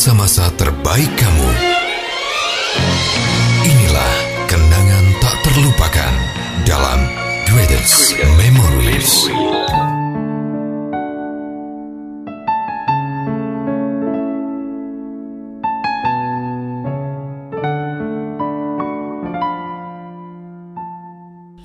masa-masa terbaik kamu.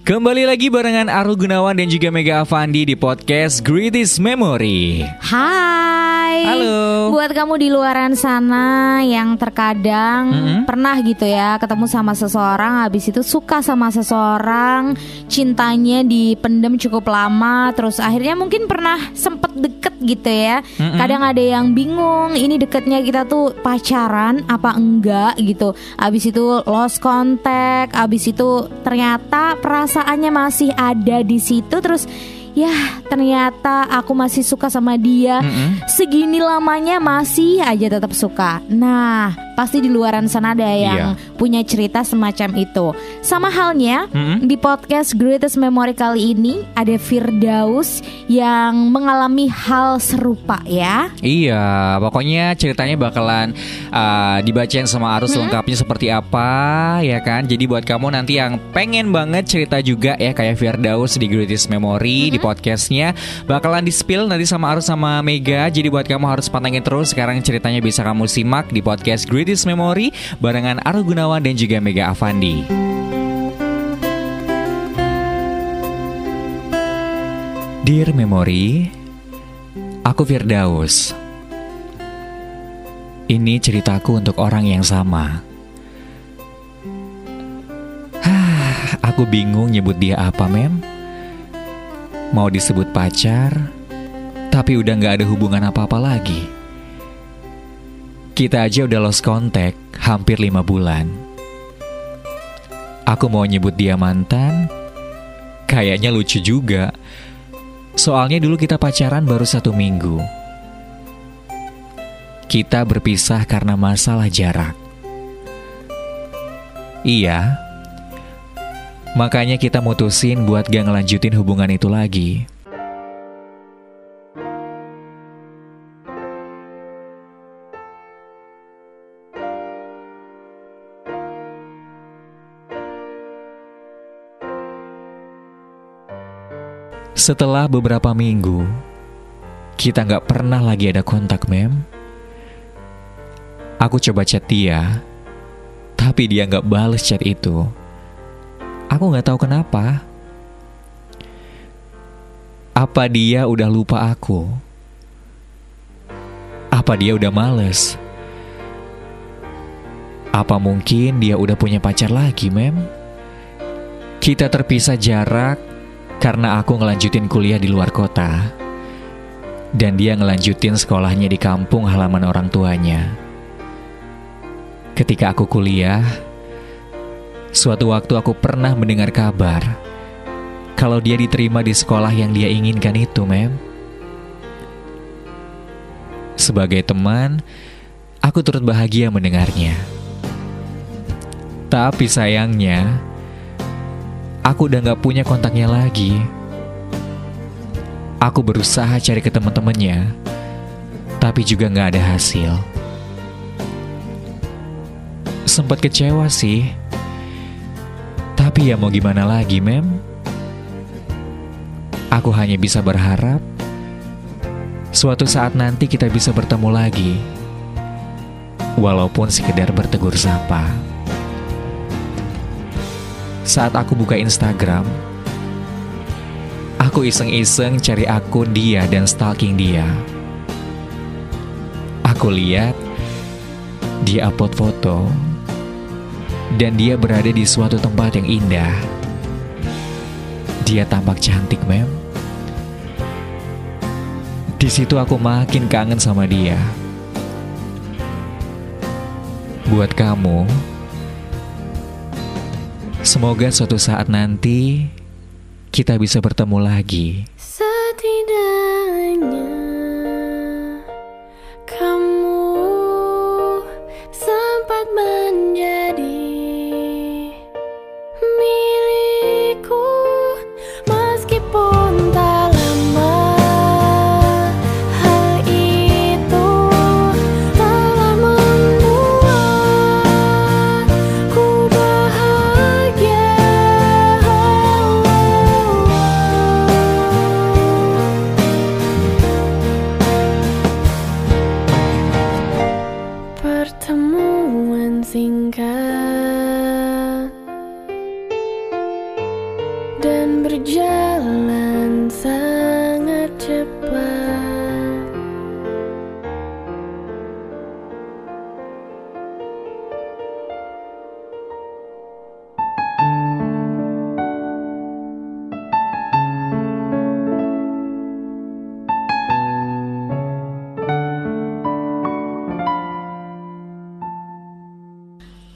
Kembali lagi barengan Aru Gunawan dan juga Mega Avandi di podcast Greatest Memory. Hai. Halo. Buat kamu di luaran sana yang terkadang Mm-mm. pernah gitu ya ketemu sama seseorang habis itu suka sama seseorang, cintanya dipendam cukup lama terus akhirnya mungkin pernah sempet deket gitu ya. Mm-mm. Kadang ada yang bingung ini deketnya kita tuh pacaran apa enggak gitu. Habis itu lost contact, habis itu ternyata perasaannya masih ada di situ terus ya ternyata aku masih suka sama dia Mm-mm. segini lamanya masih aja tetap suka. Nah, pasti di luaran sana ada yang punya cerita semacam itu. Sama halnya Mm-mm. di podcast Greatest Memory kali ini ada Firdaus yang mengalami hal serupa ya. Iya, pokoknya ceritanya bakalan uh, dibacain sama Arus lengkapnya seperti apa, ya kan? Jadi buat kamu nanti yang pengen banget cerita juga ya kayak Firdaus di Greatest Memory di podcastnya bakalan di spill nanti sama Arus sama Mega. Jadi buat kamu harus pantengin terus. Sekarang ceritanya bisa kamu simak di podcast Greatest Memory barengan Aru Gunawan dan juga Mega Avandi. Dear Memory, aku Firdaus. Ini ceritaku untuk orang yang sama. Aku bingung nyebut dia apa, Mem. Mau disebut pacar, tapi udah nggak ada hubungan apa-apa lagi. Kita aja udah lost contact hampir lima bulan. Aku mau nyebut dia mantan, kayaknya lucu juga. Soalnya dulu kita pacaran baru satu minggu. Kita berpisah karena masalah jarak. Iya, makanya kita mutusin buat gak ngelanjutin hubungan itu lagi. Setelah beberapa minggu, kita nggak pernah lagi ada kontak, Mem. Aku coba chat dia, tapi dia nggak bales chat itu. Aku nggak tahu kenapa. Apa dia udah lupa aku? Apa dia udah males? Apa mungkin dia udah punya pacar lagi, Mem? Kita terpisah jarak karena aku ngelanjutin kuliah di luar kota. Dan dia ngelanjutin sekolahnya di kampung halaman orang tuanya. Ketika aku kuliah, suatu waktu aku pernah mendengar kabar kalau dia diterima di sekolah yang dia inginkan itu, Mem. Sebagai teman, aku turut bahagia mendengarnya. Tapi sayangnya, aku udah gak punya kontaknya lagi. Aku berusaha cari ke teman-temannya, tapi juga gak ada hasil. Sempat kecewa sih, tapi ya mau gimana lagi, Mem? Aku hanya bisa berharap suatu saat nanti kita bisa bertemu lagi, walaupun sekedar bertegur sapa. Saat aku buka Instagram, aku iseng-iseng cari akun dia dan stalking dia. Aku lihat dia upload foto dan dia berada di suatu tempat yang indah. Dia tampak cantik, Mem. Di situ aku makin kangen sama dia. Buat kamu, semoga suatu saat nanti kita bisa bertemu lagi.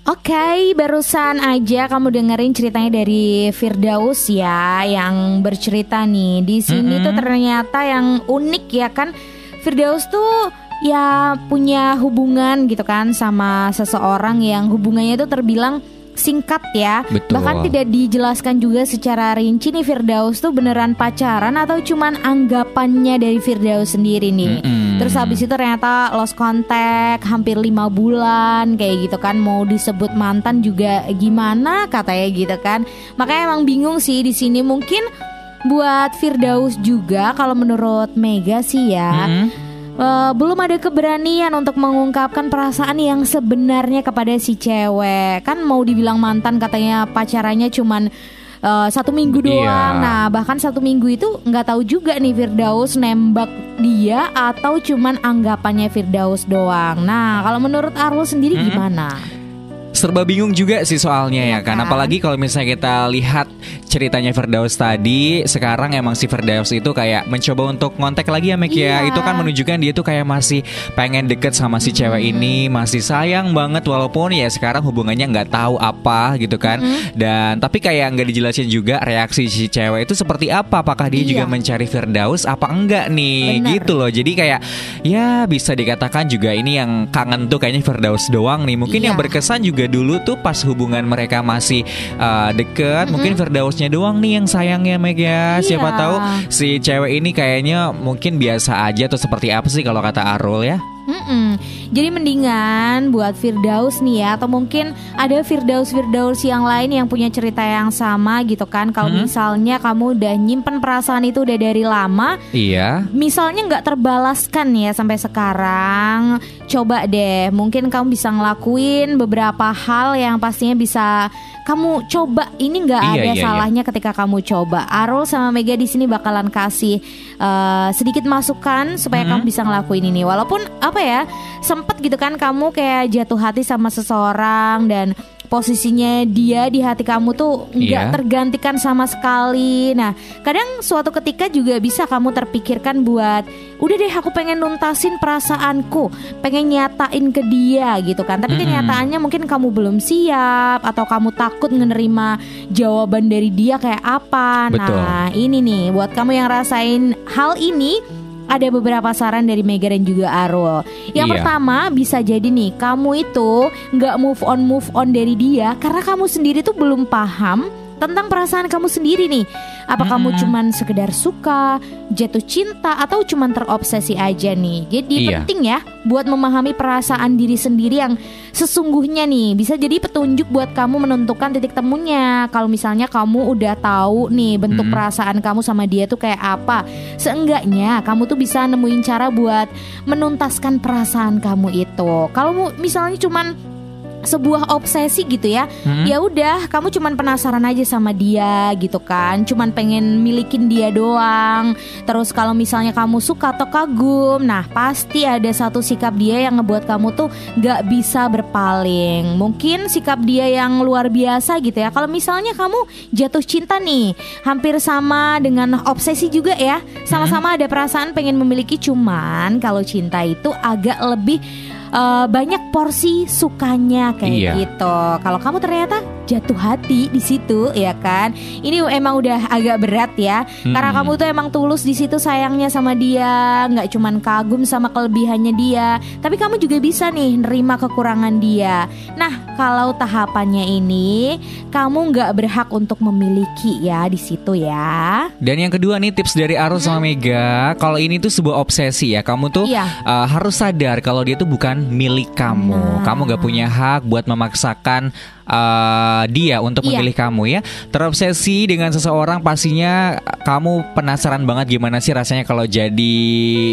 Oke, barusan aja kamu dengerin ceritanya dari Firdaus ya, yang bercerita nih. Di sini Mm-mm. tuh ternyata yang unik ya kan. Firdaus tuh ya punya hubungan gitu kan sama seseorang yang hubungannya itu terbilang singkat ya. Betul. Bahkan tidak dijelaskan juga secara rinci nih Firdaus tuh beneran pacaran atau cuman anggapannya dari Firdaus sendiri nih. Mm-mm. Terus habis itu ternyata lost contact hampir lima bulan kayak gitu kan mau disebut mantan juga gimana katanya gitu kan. Makanya emang bingung sih di sini mungkin buat Firdaus juga kalau menurut Mega sih ya. Mm-mm. Eh, belum ada keberanian untuk mengungkapkan perasaan yang sebenarnya kepada si cewek. Kan mau dibilang mantan katanya pacarannya cuman eh, satu minggu Iya. doang. Nah bahkan satu minggu itu nggak tahu juga nih Firdaus nembak dia atau cuman anggapannya Firdaus doang. Nah kalau menurut Arul sendiri Mm-mm. gimana? Serba bingung juga sih soalnya ya Iya kan. kan? Apalagi kalau misalnya kita lihat ceritanya Firdaus tadi, sekarang emang si Firdaus itu kayak mencoba untuk ngontek lagi ya Mek ya. Iya. Itu kan menunjukkan dia tuh kayak masih pengen deket sama si cewek ini, masih sayang banget walaupun ya sekarang hubungannya nggak tahu apa gitu kan. Dan tapi kayak nggak dijelasin juga reaksi si cewek itu seperti apa. Apakah dia juga Iya. mencari Firdaus apa enggak nih Bener. gitu loh. Jadi kayak ya bisa dikatakan juga ini yang kangen tuh kayaknya Firdaus doang nih. Mungkin yang Iya. berkesan juga dulu tuh pas hubungan mereka masih uh, deket, mungkin Firdausnya doang nih yang sayangnya Meg ya. Siapa Iya. tahu si cewek ini kayaknya mungkin biasa aja atau seperti apa sih kalau kata Arul ya? Mm-mm. Jadi mendingan buat Firdaus nih ya Atau mungkin ada Firdaus-Firdaus yang lain yang punya cerita yang sama gitu kan Kalau Hmm. misalnya kamu udah nyimpen perasaan itu udah dari lama Iya. Misalnya nggak terbalaskan ya sampai sekarang Coba deh mungkin kamu bisa ngelakuin beberapa hal yang pastinya bisa kamu coba Ini nggak Iya, ada iya, iya. salahnya ketika kamu coba Arul sama Mega di sini bakalan kasih eh, sedikit masukan supaya Hmm. kamu bisa ngelakuin ini Walaupun apa ya sempet gitu kan kamu kayak jatuh hati sama seseorang dan posisinya dia di hati kamu tuh nggak Iya. tergantikan sama sekali. Nah, kadang suatu ketika juga bisa kamu terpikirkan buat udah deh aku pengen nuntasin perasaanku, pengen nyatain ke dia gitu kan. Tapi Mm-mm. kenyataannya mungkin kamu belum siap atau kamu takut menerima jawaban dari dia kayak apa. Betul. Nah, ini nih buat kamu yang rasain hal ini ada beberapa saran dari Mega dan juga Arul. Yang Iya. pertama bisa jadi nih kamu itu nggak move on move on dari dia karena kamu sendiri tuh belum paham tentang perasaan kamu sendiri nih. Apa kamu Mm-mm. cuman sekedar suka, jatuh cinta atau cuman terobsesi aja nih. Jadi Iya. penting ya buat memahami perasaan diri sendiri yang sesungguhnya nih. Bisa jadi petunjuk buat kamu menentukan titik temunya. Kalau misalnya kamu udah tahu nih bentuk Mm-mm. perasaan kamu sama dia tuh kayak apa. Seenggaknya kamu tuh bisa nemuin cara buat menuntaskan perasaan kamu itu. Kalau misalnya cuman sebuah obsesi gitu ya. Mm-mm. Ya udah, kamu cuman penasaran aja sama dia gitu kan. Cuman pengen milikin dia doang. Terus kalau misalnya kamu suka atau kagum, nah pasti ada satu sikap dia yang ngebuat kamu tuh gak bisa berpaling. Mungkin sikap dia yang luar biasa gitu ya. Kalau misalnya kamu jatuh cinta nih, hampir sama dengan obsesi juga ya. Sama-sama ada perasaan pengen memiliki cuman kalau cinta itu agak lebih eh, banyak porsi sukanya kayak Iya. gitu. Kalau kamu ternyata jatuh hati di situ ya kan. Ini emang udah agak berat ya. Karena Mm-mm. kamu tuh emang tulus di situ sayangnya sama dia, nggak cuman kagum sama kelebihannya dia, tapi kamu juga bisa nih nerima kekurangan dia. Nah, kalau tahapannya ini kamu nggak berhak untuk memiliki ya di situ ya. Dan yang kedua nih tips dari Arul sama Mega, kalau ini tuh sebuah obsesi ya, kamu tuh Iya. uh, harus sadar kalau dia tuh bukan milik kamu. Nah. Kamu gak punya hak buat memaksakan uh, dia untuk Iya. memilih kamu ya. Terobsesi dengan seseorang pastinya kamu penasaran banget gimana sih rasanya kalau jadi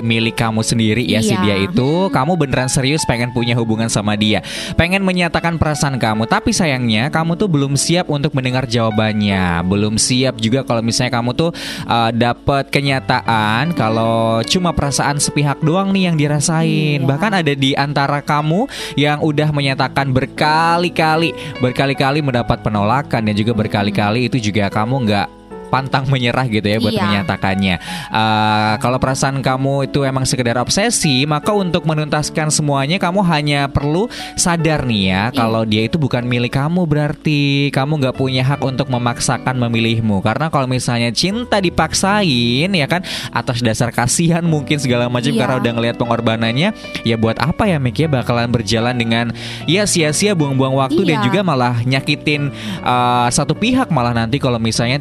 milik kamu sendiri ya si Iya. dia itu. Kamu beneran serius pengen punya hubungan sama dia, pengen menyatakan perasaan kamu. Tapi sayangnya kamu tuh belum siap untuk mendengar jawabannya, belum siap juga kalau misalnya kamu tuh uh, dapat kenyataan kalau cuma perasaan sepihak doang nih yang dirasain. Iya. Bahkan ada di antara kamu yang udah menyatakan berkali-kali, berkali-kali mendapat penolakan dan juga berkali-kali itu juga kamu nggak pantang menyerah gitu ya buat Iya. menyatakannya. Eh, kalau perasaan kamu itu emang sekedar obsesi, maka untuk menuntaskan semuanya kamu hanya perlu sadar nih ya Iya. kalau dia itu bukan milik kamu berarti kamu nggak punya hak untuk memaksakan memilihmu. Karena kalau misalnya cinta dipaksain ya kan atas dasar kasihan mungkin segala macam Iya. karena udah ngelihat pengorbanannya, ya buat apa ya Mik ya bakalan berjalan dengan ya sia-sia buang-buang waktu dan Iya. juga malah nyakitin uh, satu pihak malah nanti kalau misalnya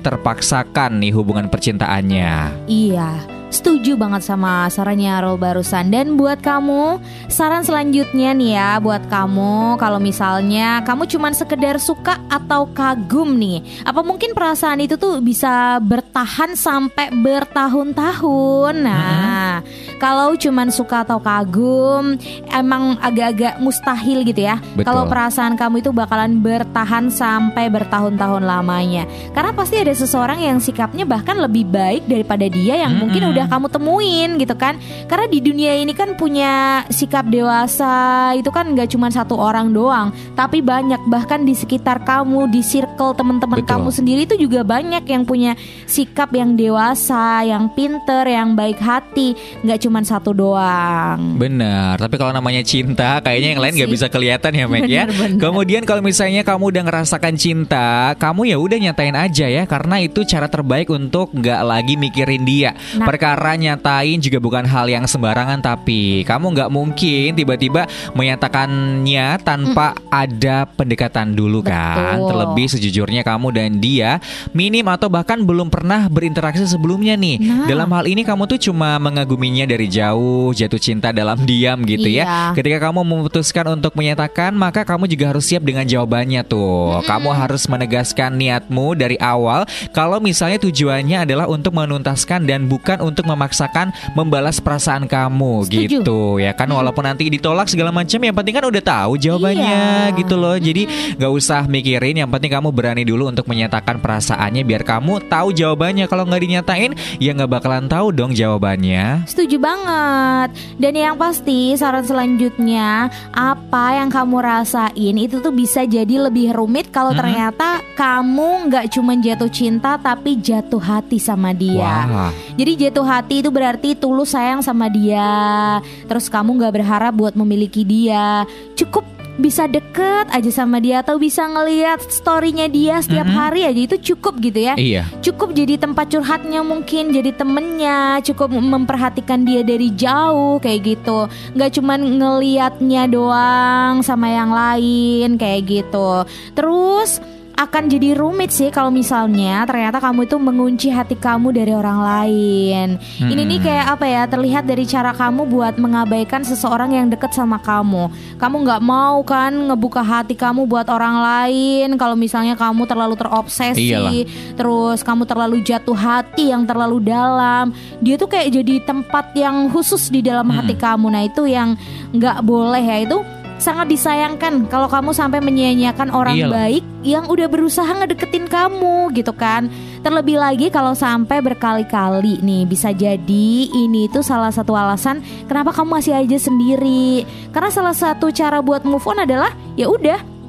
terpaksakan nih hubungan percintaannya. Iya, setuju banget sama sarannya Arul barusan. Dan buat kamu, saran selanjutnya nih ya buat kamu kalau misalnya kamu cuman sekedar suka atau kagum nih. Apa mungkin perasaan itu tuh bisa bertahan sampai bertahun-tahun? Nah, kalau cuman suka atau kagum emang agak-agak mustahil gitu ya. Betul. Kalau perasaan kamu itu bakalan bertahan sampai bertahun-tahun lamanya. Karena pasti ada seseorang yang sikapnya bahkan lebih baik daripada dia yang mungkin Mm-mm. Udah kamu temuin gitu kan. Karena di dunia ini kan punya sikap dewasa itu kan nggak cuma satu orang doang, tapi banyak bahkan di sekitar kamu, di circle teman-teman kamu sendiri itu juga banyak yang punya sikap yang dewasa, yang pinter, yang baik hati, nggak cuma satu doang. Bener, tapi kalau namanya cinta kayaknya yang lain nggak bisa kelihatan ya Meg ya. Kemudian kalau misalnya kamu udah ngerasakan cinta, kamu ya udah nyatain aja ya karena itu cara terbaik untuk nggak lagi mikirin dia. Nah. Perkara nyatain juga bukan hal yang sembarangan tapi kamu nggak mungkin tiba-tiba menyatakannya tanpa ada pendekatan dulu kan. Betul. Terlebih sejujurnya kamu dan dia minim atau bahkan belum pernah berinteraksi sebelumnya nih. Nah. Dalam hal ini kamu tuh cuma mengaguminya dari jauh, jatuh cinta dalam diam gitu ya. Iya. Ketika kamu memutuskan untuk menyatakan, maka kamu juga harus siap dengan jawabannya tuh. Kamu harus menegaskan niatmu dari awal kalau misalnya tujuannya adalah untuk menuntaskan dan bukan untuk memaksakan membalas perasaan kamu Setuju. gitu ya kan walaupun nanti ditolak segala macam yang penting kan udah tahu jawabannya Iya. gitu loh. Jadi nggak usah mikirin yang penting kamu berani dulu untuk menyatakan perasaannya biar kamu tahu jawabannya. Kalau nggak dinyatain ya nggak bakalan tahu dong jawabannya. Setuju banget. Dan yang pasti saran selanjutnya apa yang kamu rasain itu tuh bisa jadi lebih rumit kalau Mm-mm. ternyata kamu nggak cuma jatuh cinta tapi jatuh hati sama dia. Wah. Jadi jatuh hati itu berarti tulus sayang sama dia. Terus kamu nggak berharap buat memiliki dia. Cukup bisa deket aja sama dia atau bisa ngelihat storynya dia setiap Mm-mm. hari aja itu cukup gitu ya Iya. cukup jadi tempat curhatnya mungkin jadi temennya cukup memperhatikan dia dari jauh kayak gitu nggak cuman ngeliatnya doang sama yang lain kayak gitu terus akan jadi rumit sih kalau misalnya ternyata kamu itu mengunci hati kamu dari orang lain. Ini nih Mm-mm. kayak apa ya? Terlihat dari cara kamu buat mengabaikan seseorang yang deket sama kamu. Kamu nggak mau kan ngebuka hati kamu buat orang lain. Kalau misalnya kamu terlalu terobsesi, Iyalah. terus kamu terlalu jatuh hati yang terlalu dalam. Dia tuh kayak jadi tempat yang khusus di dalam Mm-mm. hati kamu. Nah itu yang nggak boleh ya itu sangat disayangkan kalau kamu sampai menyia-nyiakan orang Iyalah. baik yang udah berusaha ngedeketin kamu gitu kan. Terlebih lagi kalau sampai berkali-kali nih bisa jadi ini tuh salah satu alasan kenapa kamu masih aja sendiri. Karena salah satu cara buat move on adalah ya udah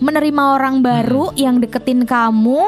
menerima orang baru yang deketin kamu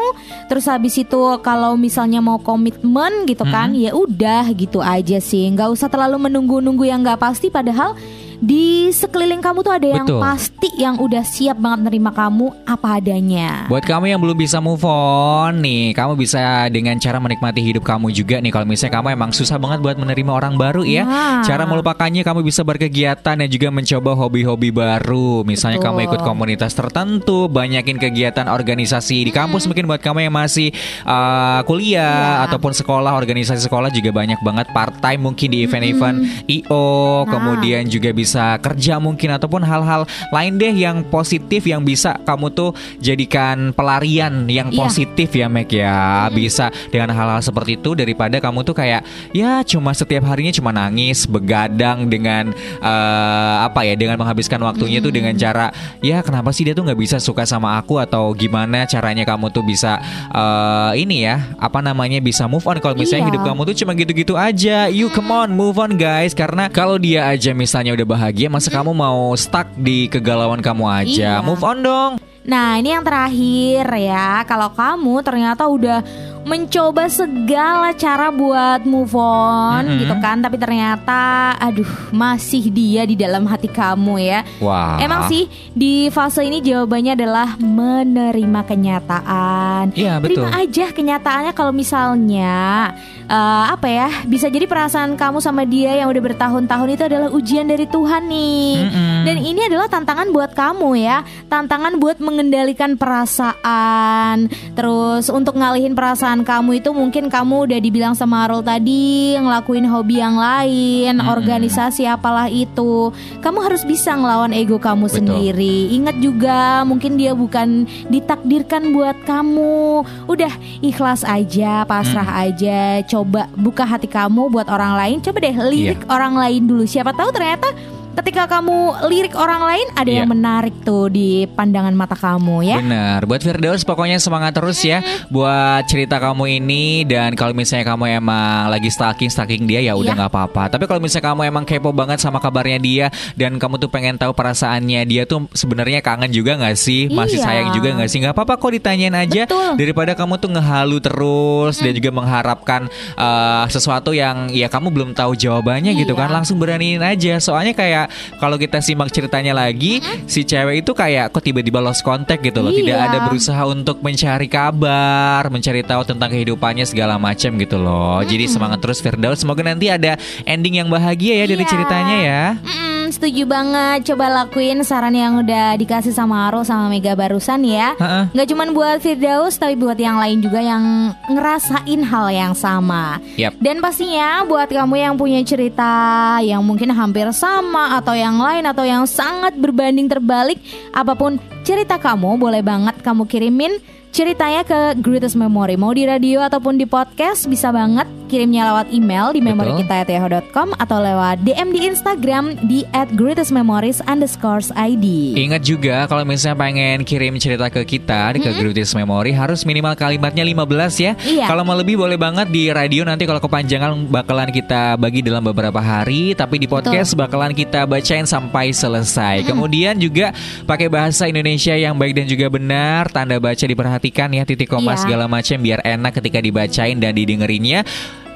terus habis itu kalau misalnya mau komitmen gitu kan ya udah gitu aja sih nggak usah terlalu menunggu-nunggu yang nggak pasti padahal di sekeliling kamu tuh ada yang Betul. pasti yang udah siap banget nerima kamu apa adanya Buat kamu yang belum bisa move on nih, kamu bisa dengan cara menikmati hidup kamu juga nih. Kalau misalnya kamu emang susah banget buat menerima orang baru ya, Nah. cara melupakannya kamu bisa berkegiatan dan juga mencoba hobi-hobi baru. Misalnya Betul. kamu ikut komunitas tertentu, banyakin kegiatan organisasi di kampus. Mungkin buat kamu yang masih uh, kuliah Iya. ataupun sekolah, organisasi sekolah juga banyak banget part time mungkin di event-event IO, Nah. kemudian juga bisa kerja mungkin ataupun hal-hal lain deh yang positif yang bisa kamu tuh jadikan pelarian yang Iya. positif ya Meg ya. Bisa dengan hal-hal seperti itu daripada kamu tuh kayak ya cuma setiap harinya cuma nangis begadang dengan eh, apa ya dengan menghabiskan waktunya tuh dengan cara ya kenapa sih dia tuh nggak bisa suka sama aku atau gimana caranya kamu tuh bisa eh, ini ya apa namanya bisa move on? Kalau misalnya Iya. hidup kamu tuh cuma gitu-gitu aja. You come on move on guys. Karena kalau dia aja misalnya udah bahagia masa kamu mau stuck di kegalauan kamu aja Iya. move on dong Nah ini yang terakhir ya Kalau kamu ternyata udah mencoba segala cara buat move on Mm-mm. gitu kan, tapi ternyata aduh masih dia di dalam hati kamu ya. Wah. Emang sih di fase ini jawabannya adalah menerima kenyataan. Iya, betul. Terima aja kenyataannya kalau misalnya eh, apa ya bisa jadi perasaan kamu sama dia yang udah bertahun-tahun itu adalah ujian dari Tuhan nih. Mm-mm. Dan ini adalah tantangan buat kamu ya, tantangan buat mengendalikan perasaan. Terus untuk ngalihin perasaan kamu itu mungkin kamu udah dibilang sama Arul tadi ngelakuin hobi yang lain, Mm-mm. organisasi apalah itu. Kamu harus bisa ngelawan ego kamu Betul. sendiri. Ingat juga mungkin dia bukan ditakdirkan buat kamu. Udah ikhlas aja, pasrah Mm. aja. Coba buka hati kamu buat orang lain. Coba deh lirik orang lain dulu. Siapa tahu ternyata ketika kamu lirik orang lain ada Iya. yang menarik tuh di pandangan mata kamu ya. Benar, buat Firdaus pokoknya semangat terus ya buat cerita kamu ini dan kalau misalnya kamu emang lagi stalking stalking dia ya udah Iya. nggak apa-apa. Tapi kalau misalnya kamu emang kepo banget sama kabarnya dia dan kamu tuh pengen tahu perasaannya dia tuh sebenarnya kangen juga nggak sih, masih Iya. sayang juga nggak sih? Nggak apa-apa kok ditanyain aja Betul. daripada kamu tuh ngehalu terus dan juga mengharapkan uh, sesuatu yang ya kamu belum tahu jawabannya gitu Iya. kan. Langsung beraniin aja. Soalnya kayak kalau kita simak ceritanya lagi, si cewek itu kayak kok tiba-tiba lost contact gitu loh. Tidak Iya. ada berusaha untuk mencari kabar, mencari tahu tentang kehidupannya segala macam gitu loh. Jadi semangat terus Firdaus. Semoga nanti ada ending yang bahagia ya dari Iya. ceritanya ya. Mm-mm, setuju banget. Coba lakuin saran yang udah dikasih sama Arul sama Mega barusan ya. Ha-ha. Nggak cuman buat Firdaus tapi buat yang lain juga yang ngerasain hal yang sama. Yap. Dan pastinya buat kamu yang punya cerita yang mungkin hampir sama atau yang lain atau yang sangat berbanding terbalik, apa pun cerita kamu boleh banget kamu kirimin ceritanya ke Greatest Memory. Mau di radio ataupun di podcast bisa banget kirimnya lewat email di memori Betul. kita yahoo.com atau lewat DM di Instagram di @greatestmemories underscore ID. Ingat juga kalau misalnya pengen kirim cerita ke kita di ke Greatest Memory harus minimal kalimatnya 15 ya. Iya. Kalau mau lebih boleh banget di radio nanti kalau kepanjangan bakalan kita bagi dalam beberapa hari tapi di podcast bakalan kita bacain sampai selesai. Kemudian juga pakai bahasa Indonesia yang baik dan juga benar, tanda baca diperhatikan ya titik koma Iya. segala macam biar enak ketika dibacain dan didengerinnya.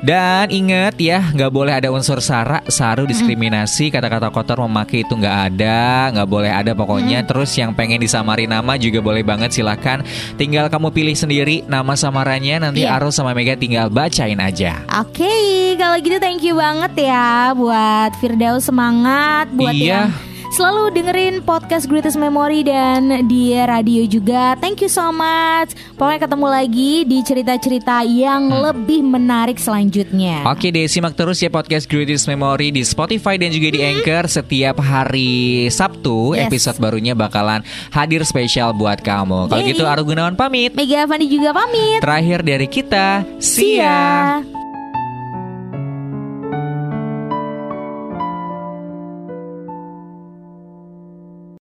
Dan ingat ya, nggak boleh ada unsur sara, saru, diskriminasi, kata-kata kotor memakai itu nggak ada, nggak boleh ada pokoknya. Terus yang pengen disamari nama juga boleh banget silahkan. Tinggal kamu pilih sendiri nama samarannya, nanti Iya. Arul sama Mega tinggal bacain aja. Oke, kalau gitu thank you banget ya buat Firdaus semangat buat Iya. yang selalu dengerin podcast Greatest Memory dan di radio juga. Thank you so much. Pokoknya ketemu lagi di cerita-cerita yang Hmm. lebih menarik selanjutnya. Oke deh, simak terus ya podcast Greatest Memory di Spotify dan juga di Anchor setiap hari Sabtu. Yes. Episode barunya bakalan hadir spesial buat kamu. Kalau gitu Arul Gunawan pamit. Mega Fandi juga pamit. Terakhir dari kita, See ya.